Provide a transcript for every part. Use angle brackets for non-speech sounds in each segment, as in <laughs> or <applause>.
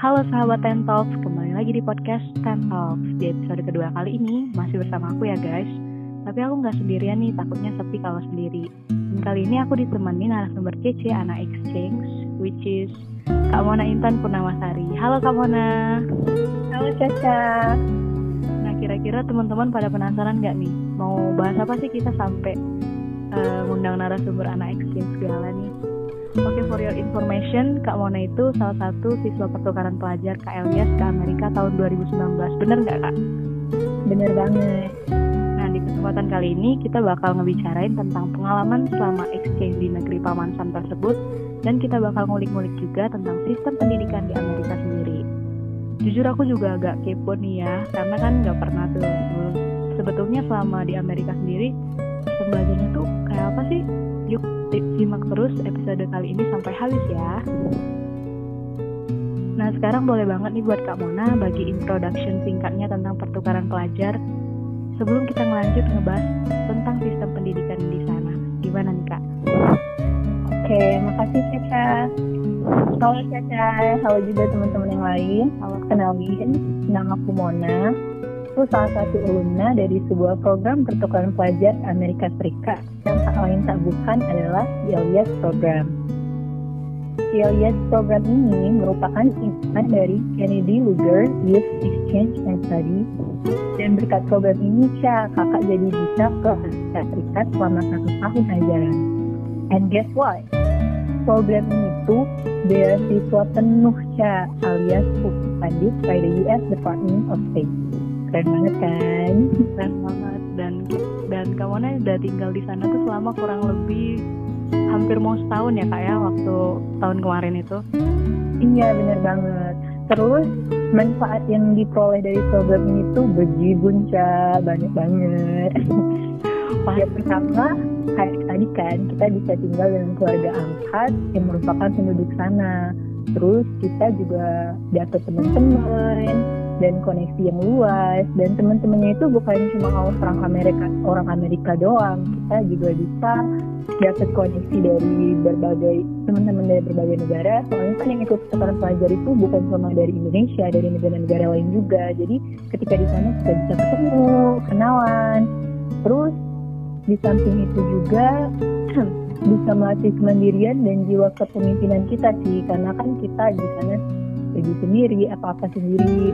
Halo sahabat Ten Talks, kembali lagi di podcast Ten Talks. Di episode kedua kali ini masih bersama aku ya guys. Tapi aku nggak sendirian nih, takutnya sepi kalau sendiri. Dan kali ini aku ditemani narasumber kece anak exchange, which is Kak Mona Intan Purnamasari. Halo Kak Mona. Halo Caca. Nah kira-kira teman-teman pada penasaran nggak nih, mau bahas apa sih kita sampai uh, ngundang narasumber anak exchange segala nih? Oke, okay, for your information, Kak Mona itu salah satu siswa pertukaran pelajar KLIS ke Amerika tahun 2019. Bener nggak, Kak? Bener banget. Nah, di kesempatan kali ini kita bakal ngebicarain tentang pengalaman selama exchange di negeri Paman Sam tersebut dan kita bakal ngulik-ngulik juga tentang sistem pendidikan di Amerika sendiri. Jujur aku juga agak kepo nih ya, karena kan nggak pernah tuh sebetulnya selama di Amerika sendiri sistem belajarnya tuh kayak apa sih? Yuk simak terus episode kali ini sampai habis ya. Nah sekarang boleh banget nih buat Kak Mona bagi introduction singkatnya tentang pertukaran pelajar sebelum kita ngelanjut ngebahas tentang sistem pendidikan di sana. Gimana nih Kak? Oke, makasih Caca. Halo Caca, halo juga teman-teman yang lain. Halo kenalin, nama aku Mona aku salah satu alumna dari sebuah program pertukaran pelajar Amerika Serikat yang tak lain tak bukan adalah CLES Program. CLES Program ini merupakan singkatan dari Kennedy Luger Youth Exchange and Study dan berkat program ini Ca, kakak jadi bisa ke Amerika Serikat selama satu tahun ajaran. And guess what? Program ini tuh beasiswa penuh Ca alias funded by the US Department of State keren banget kan? Keren banget. Dan dan kawannya udah tinggal di sana tuh selama kurang lebih hampir mau setahun ya kak ya waktu tahun kemarin itu. Iya bener banget. Terus manfaat yang diperoleh dari program ini tuh bejibunca banyak banget. Ya pertama kayak tadi kan kita bisa tinggal dengan keluarga angkat yang merupakan penduduk sana. Terus kita juga dapat teman-teman dan koneksi yang luas dan teman-temannya itu bukan cuma orang Amerika orang Amerika doang. Kita juga bisa dapat koneksi dari berbagai teman-teman dari berbagai negara. Soalnya kan yang ikut sekarang pelajar itu bukan cuma dari Indonesia dari negara-negara lain juga. Jadi ketika di sana kita bisa ketemu kenalan. Terus di samping itu juga <clears throat> bisa melatih kemandirian dan jiwa kepemimpinan kita sih. Karena kan kita di sana pergi sendiri apa-apa sendiri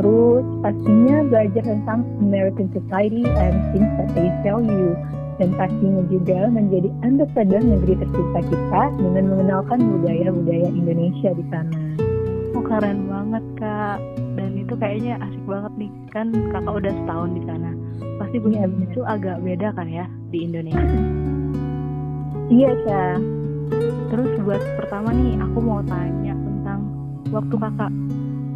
terus pastinya belajar tentang American society and things that they tell you dan pastinya juga menjadi ambassador negeri tercinta kita dengan mengenalkan budaya-budaya Indonesia di sana. Oh keren banget kak dan itu kayaknya asik banget nih kan kakak udah setahun di sana pasti punya ya, itu agak beda kan ya di Indonesia. Iya kak. Terus buat pertama nih aku mau tanya tentang waktu kakak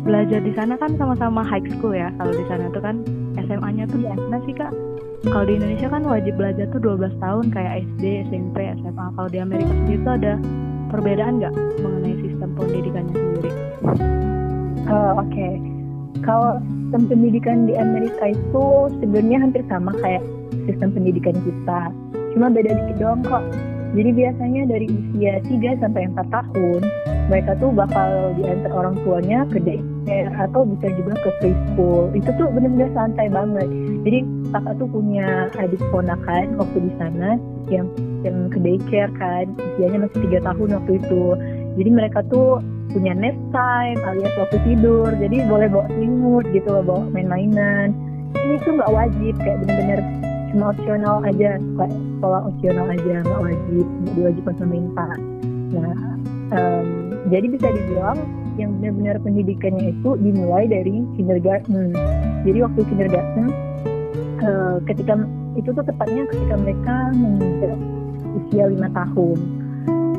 belajar di sana kan sama-sama high school ya kalau di sana tuh kan SMA-nya tuh ya mana sih kak kalau di Indonesia kan wajib belajar tuh 12 tahun kayak SD, SMP, SMA kalau di Amerika sendiri tuh ada perbedaan nggak mengenai sistem pendidikannya sendiri? Uh, Oke, okay. kalau sistem pendidikan di Amerika itu sebenarnya hampir sama kayak sistem pendidikan kita, cuma beda dikit doang kok. Jadi biasanya dari usia 3 sampai 4 tahun mereka tuh bakal diantar orang tuanya ke atau bisa juga ke preschool. Itu tuh benar-benar santai banget. Jadi kakak tuh punya adik ponakan waktu di sana yang yang ke daycare kan usianya masih tiga tahun waktu itu. Jadi mereka tuh punya nap time alias waktu tidur. Jadi boleh bawa selimut gitu loh bawa main-mainan. Ini tuh nggak wajib kayak bener-bener cuma opsional aja. Kayak sekolah opsional aja nggak wajib diwajibkan pemerintah nah um, jadi bisa dibilang yang benar-benar pendidikannya itu dimulai dari kindergarten. Jadi waktu kindergarten uh, ketika itu tuh tepatnya ketika mereka menginjak usia lima tahun.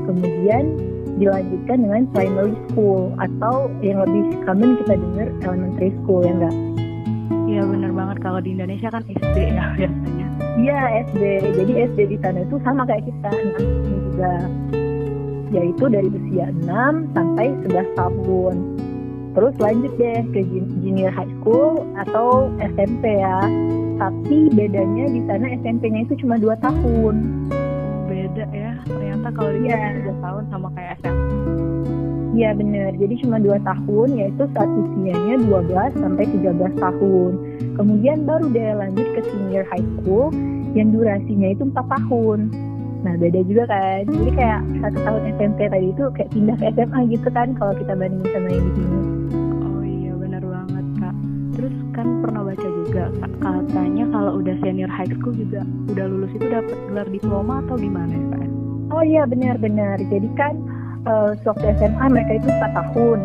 Kemudian dilanjutkan dengan primary school atau yang lebih common kita dengar elementary school ya enggak? Iya benar banget kalau di Indonesia kan SD ya biasanya. Iya SD. Jadi SD di sana itu sama kayak kita juga yaitu dari usia 6 sampai 11 tahun. Terus lanjut deh ke junior high school atau SMP ya. Tapi bedanya di sana SMP-nya itu cuma 2 tahun. Beda ya, ternyata kalau di yeah. 3 tahun sama kayak SMP. Iya benar, jadi cuma 2 tahun yaitu saat usianya 12 sampai 13 tahun. Kemudian baru dia lanjut ke senior high school yang durasinya itu 4 tahun. Nah beda juga kan, jadi kayak satu tahun SMP tadi itu kayak pindah ke SMA gitu kan kalau kita bandingin sama yang di sini. Oh iya benar banget kak. Terus kan pernah baca juga kak, katanya kalau udah senior high school juga udah lulus itu dapat gelar diploma atau gimana ya kak? Oh iya benar-benar, jadi kan uh, sewaktu SMA mereka itu 4 tahun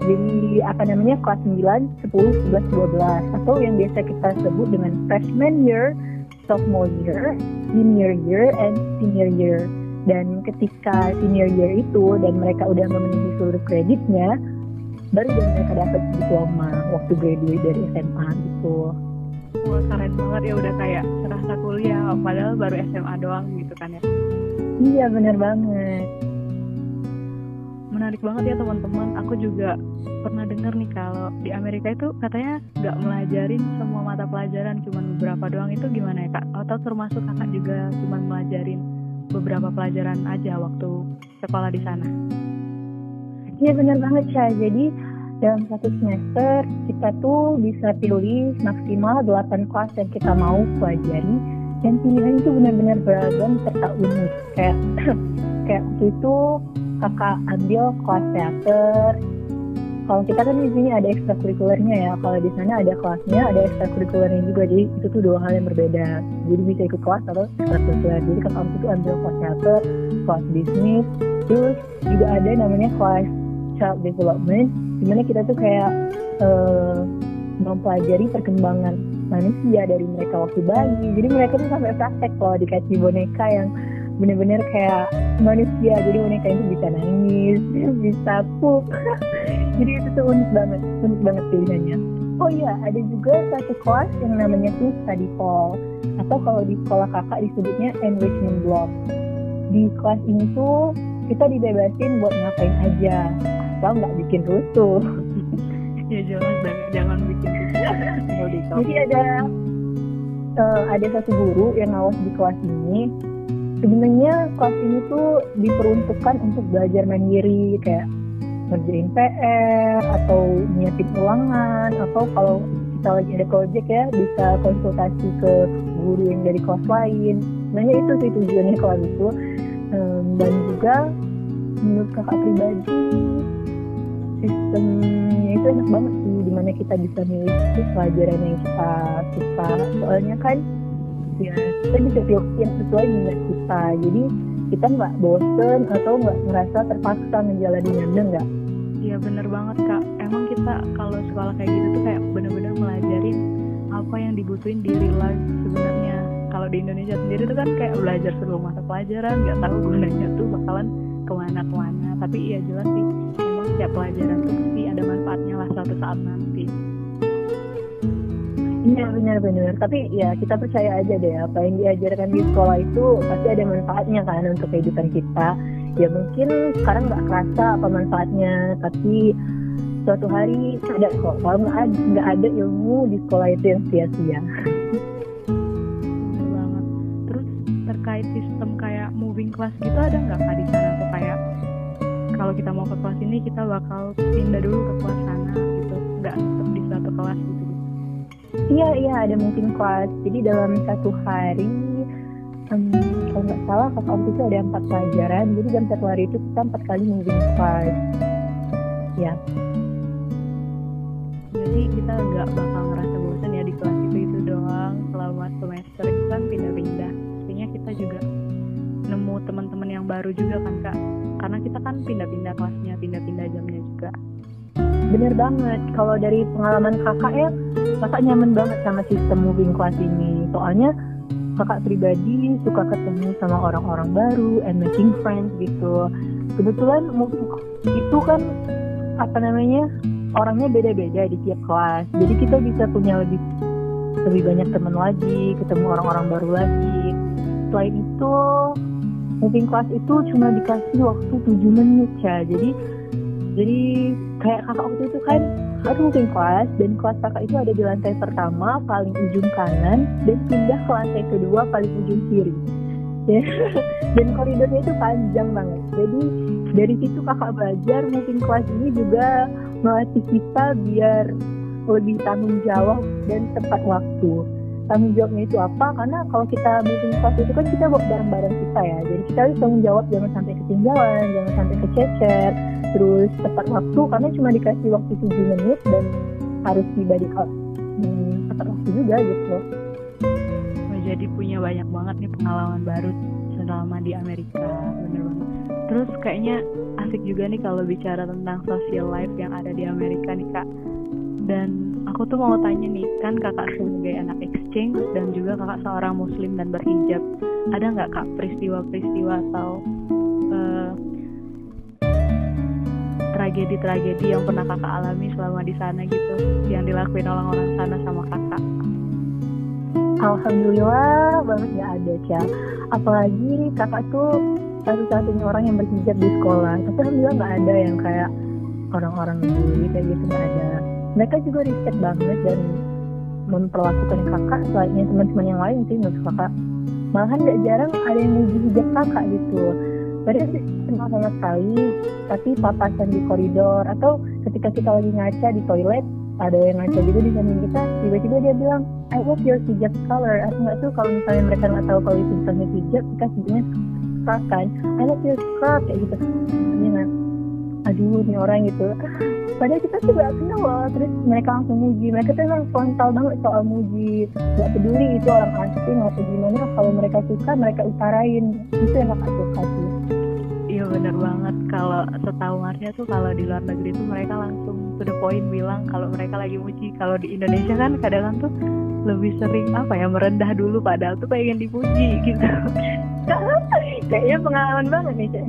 jadi apa namanya kelas 9, 10, 11, 12 atau yang biasa kita sebut dengan freshman year, sophomore year, junior year, and senior year. Dan ketika senior year itu dan mereka udah memenuhi seluruh kreditnya, baru dan mereka dapat diploma waktu graduate dari SMA gitu. Wah keren banget ya udah kayak serasa kuliah, padahal baru SMA doang gitu kan ya? Iya bener banget menarik banget ya teman-teman. Aku juga pernah dengar nih kalau di Amerika itu katanya nggak melajarin semua mata pelajaran cuma beberapa doang. Itu gimana ya kak? Atau termasuk kakak juga cuma melajarin beberapa pelajaran aja waktu sekolah di sana? Iya benar banget ya jadi dalam satu semester kita tuh bisa pilih maksimal 8 kelas yang kita mau pelajari. Dan pilihan itu benar-benar beragam serta unik. Kayak <clears throat> kayak waktu itu kakak ambil kelas teater. Kalau kita kan di sini ada ekstrakurikulernya ya. Kalau di sana ada kelasnya ada ekstrakurikulernya juga. Jadi itu tuh dua hal yang berbeda. Jadi bisa ikut kelas atau ekstrakurikuler. Jadi kakak itu ambil kelas teater kelas bisnis. Terus juga ada namanya kelas child development. Di mana kita tuh kayak uh, mempelajari perkembangan manusia dari mereka waktu bayi. Jadi mereka tuh sampai praktek kalau dikasih boneka yang bener-bener kayak manusia jadi boneka itu bisa nangis <laughs> bisa pup <laughs> jadi itu tuh unik banget unik banget pilihannya. Oh iya ada juga satu kelas yang namanya tuh study hall atau kalau di sekolah kakak disebutnya enrichment block. Di kelas ini tuh kita dibebasin buat ngapain aja asal nggak bikin rusuh. <laughs> Ya jelas dan jangan bikin rusuh. Jadi ada uh, ada satu guru yang ngawas di kelas ini sebenarnya kelas ini tuh diperuntukkan untuk belajar mandiri kayak ngerjain PR atau nyiapin ulangan atau kalau kita lagi ada project ya bisa konsultasi ke guru yang dari kelas lain. Sebenarnya itu sih tujuannya kelas itu. Dan juga menurut kakak pribadi sistemnya itu enak banget sih di mana kita bisa milih pelajaran yang kita suka. Soalnya kan ya kita bisa pilih yang sesuai minat kita. Jadi kita nggak bosen atau nggak ngerasa terpaksa menjalaninya bener nggak? Iya bener banget kak. Emang kita kalau sekolah kayak gitu tuh kayak bener-bener melajarin apa yang dibutuhin di real life sebenarnya. Kalau di Indonesia sendiri tuh kan kayak belajar seluruh mata pelajaran nggak tahu gunanya tuh bakalan ke mana-kemana. Tapi iya jelas sih emang setiap pelajaran tuh pasti ada manfaatnya lah suatu saat nanti Iya benar-benar. Tapi ya kita percaya aja deh apa yang diajarkan di sekolah itu pasti ada manfaatnya kan untuk kehidupan kita. Ya mungkin sekarang nggak kerasa apa manfaatnya, tapi suatu hari ada kok. Kalau nggak ada ilmu di sekolah itu yang sia-sia. Banget. Terus terkait sistem kayak moving class gitu ada nggak kak di sana tuh kayak kalau kita mau ke kelas ini kita bakal pindah dulu ke kelas sana gitu, nggak tetap di satu kelas gitu. Iya iya ada moving class. Jadi dalam satu hari um, kalau nggak salah pas waktu itu ada empat pelajaran. Jadi dalam satu hari itu kita empat kali moving class. Ya. Jadi kita nggak bakal ngerasa bosan ya di kelas itu itu doang selama semester itu kan pindah-pindah. Pastinya kita juga nemu teman-teman yang baru juga kan kak. Karena kita kan pindah-pindah kelasnya, pindah-pindah jamnya juga. Bener banget. Kalau dari pengalaman kakak ya, kakak nyaman banget sama sistem moving class ini. Soalnya kakak pribadi suka ketemu sama orang-orang baru and making friends gitu. Kebetulan itu kan apa namanya orangnya beda-beda di tiap kelas. Jadi kita bisa punya lebih lebih banyak teman lagi, ketemu orang-orang baru lagi. Selain itu, moving class itu cuma dikasih waktu 7 menit ya. Jadi jadi kayak kakak waktu itu kan harus moving kelas dan kelas kakak itu ada di lantai pertama paling ujung kanan dan pindah ke lantai kedua paling ujung kiri. <laughs> Dan koridornya itu panjang banget. Jadi dari situ kakak belajar mungkin kelas ini juga melatih kita biar lebih tanggung jawab dan tepat waktu tanggung jawabnya itu apa karena kalau kita moving kelas itu kan kita bawa barang-barang kita ya. Jadi kita harus tanggung jawab jangan sampai ketinggalan jangan sampai kececer. Terus tepat waktu karena cuma dikasih waktu 7 menit dan harus tiba di kelas hmm, tepat waktu juga gitu. Jadi punya banyak banget nih pengalaman baru selama di Amerika bener banget. Terus kayaknya asik juga nih kalau bicara tentang social life yang ada di Amerika nih kak. Dan aku tuh mau tanya nih kan kakak sebagai anak exchange dan juga kakak seorang muslim dan berhijab ada nggak kak peristiwa-peristiwa atau uh, tragedi-tragedi yang pernah kakak alami selama di sana gitu yang dilakuin orang-orang sana sama kakak? Alhamdulillah banget nggak ada Cia apalagi kakak tuh satu-satunya orang yang berhijab di sekolah. Tapi alhamdulillah nggak ada yang kayak orang-orang bully kayak gitu nggak ada mereka juga respect banget dan memperlakukan kakak selainnya teman-teman yang lain sih menurut kakak. Malahan nggak jarang ada yang muji hijab kakak gitu. Padahal sih kenal sama sekali tapi papasan di koridor atau ketika kita lagi ngaca di toilet ada yang ngaca juga di samping kita tiba-tiba dia bilang I love your hijab color. Aku nggak tuh kalau misalnya mereka nggak tahu kalau itu misalnya hijab kita scarf kan. I love your scarf kayak gitu. Ini aduh ini orang gitu. Padahal kita tuh gak kenal loh. Terus mereka langsung muji. Mereka tuh emang frontal banget soal muji. Gak peduli itu orang asing atau gimana. Kalau mereka suka mereka utarain. Itu yang gak suka sih. Iya bener banget. Kalau setahu Marsnya tuh kalau di luar negeri tuh mereka langsung to the point bilang kalau mereka lagi muji. Kalau di Indonesia kan kadang-kadang tuh lebih sering apa ya merendah dulu. Padahal tuh pengen dipuji <laughs> gitu. Kayaknya pengalaman banget nih cek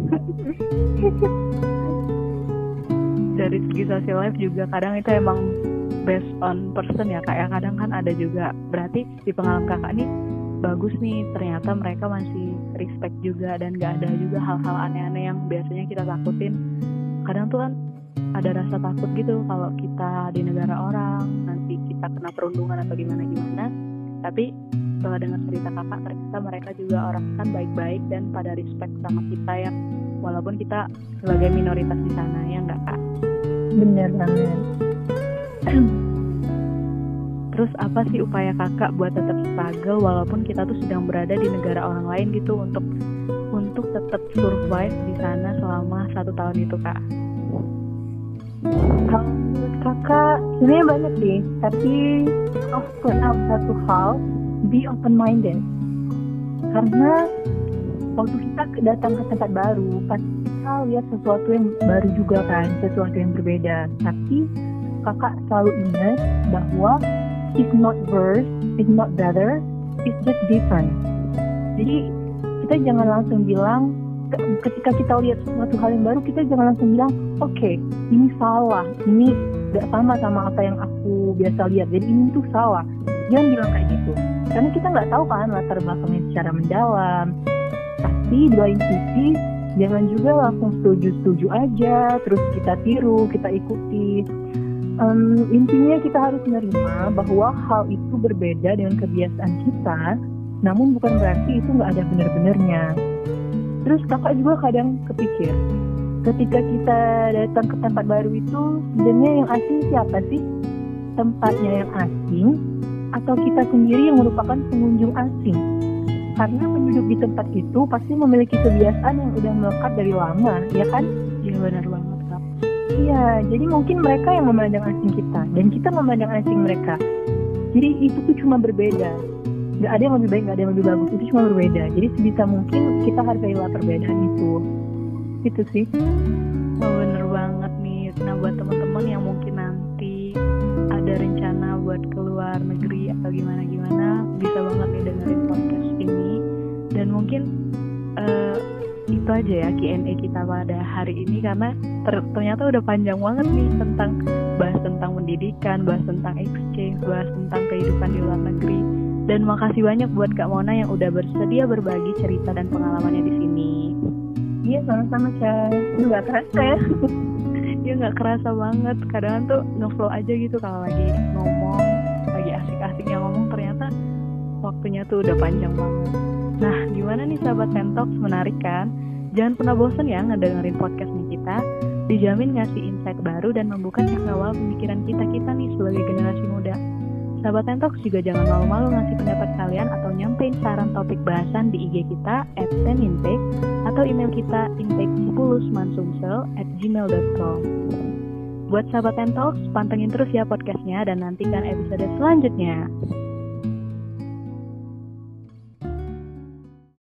<laughs> dari segi social life juga kadang itu emang based on person ya kayak kadang kan ada juga berarti di pengalaman kakak nih bagus nih ternyata mereka masih respect juga dan gak ada juga hal-hal aneh-aneh yang biasanya kita takutin. Kadang tuh kan ada rasa takut gitu kalau kita di negara orang nanti kita kena perundungan atau gimana gimana tapi setelah dengar cerita kakak ternyata mereka juga orang kan baik-baik dan pada respect sama kita ya walaupun kita sebagai minoritas di sana ya nggak kak? Bener banget. Terus apa sih upaya kakak buat tetap struggle walaupun kita tuh sedang berada di negara orang lain gitu untuk untuk tetap survive di sana selama satu tahun itu kak? Kalau menurut kakak sebenarnya banyak sih tapi out satu hal be open minded karena waktu kita datang ke tempat baru pasti kita lihat sesuatu yang baru juga kan sesuatu yang berbeda. Tapi kakak selalu ingat bahwa it's not worse it's not better it's just different. Jadi kita jangan langsung bilang ketika kita lihat sesuatu hal yang baru kita jangan langsung bilang oke okay, ini salah. Ini gak sama sama apa yang aku biasa lihat. Jadi ini tuh salah. Jangan bilang kayak gitu. Karena kita nggak tahu kan latar belakangnya secara mendalam tapi di lain sisi jangan juga langsung setuju-setuju aja terus kita tiru kita ikuti. Um, intinya kita harus menerima bahwa hal itu berbeda dengan kebiasaan kita namun bukan berarti itu nggak ada benar-benarnya. Terus kakak juga kadang kepikir ketika kita datang ke tempat baru itu sebenarnya yang asing siapa sih? Tempatnya yang asing atau kita sendiri yang merupakan pengunjung asing karena penduduk di tempat itu pasti memiliki kebiasaan yang udah melekat dari lama, ya kan? Iya benar banget kak. Iya, jadi mungkin mereka yang memandang asing kita dan kita memandang asing mereka. Jadi itu tuh cuma berbeda. Gak ada yang lebih baik, gak ada yang lebih bagus. Itu cuma berbeda. Jadi sebisa mungkin kita hargailah perbedaan itu. Itu sih. Oh, bener banget nih. Nah buat teman-teman yang mungkin itu aja ya Q&A kita pada hari ini karena ter ternyata udah panjang banget nih tentang bahas tentang pendidikan, bahas tentang exchange, bahas tentang kehidupan di luar negeri. Dan makasih banyak buat Kak Mona yang udah bersedia berbagi cerita dan pengalamannya di sini. Iya sama-sama Cah. Nggak kerasa ya. <laughs> Iya nggak kerasa banget. Kadang tuh ngeflow aja gitu kalau lagi ngomong, lagi asik-asiknya ngomong ternyata waktunya tuh udah panjang banget. Nah, gimana nih sahabat Tentox? Menarik kan? Jangan pernah bosan ya ngedengerin podcast nih kita. Dijamin ngasih insight baru dan membuka cakrawala pemikiran kita-kita nih sebagai generasi muda. Sahabat Tentox juga jangan malu-malu ngasih pendapat kalian atau nyampein saran topik bahasan di IG kita at atau email kita intake10mansumsel at gmail.com Buat sahabat Tentox, pantengin terus ya podcastnya dan nantikan episode selanjutnya.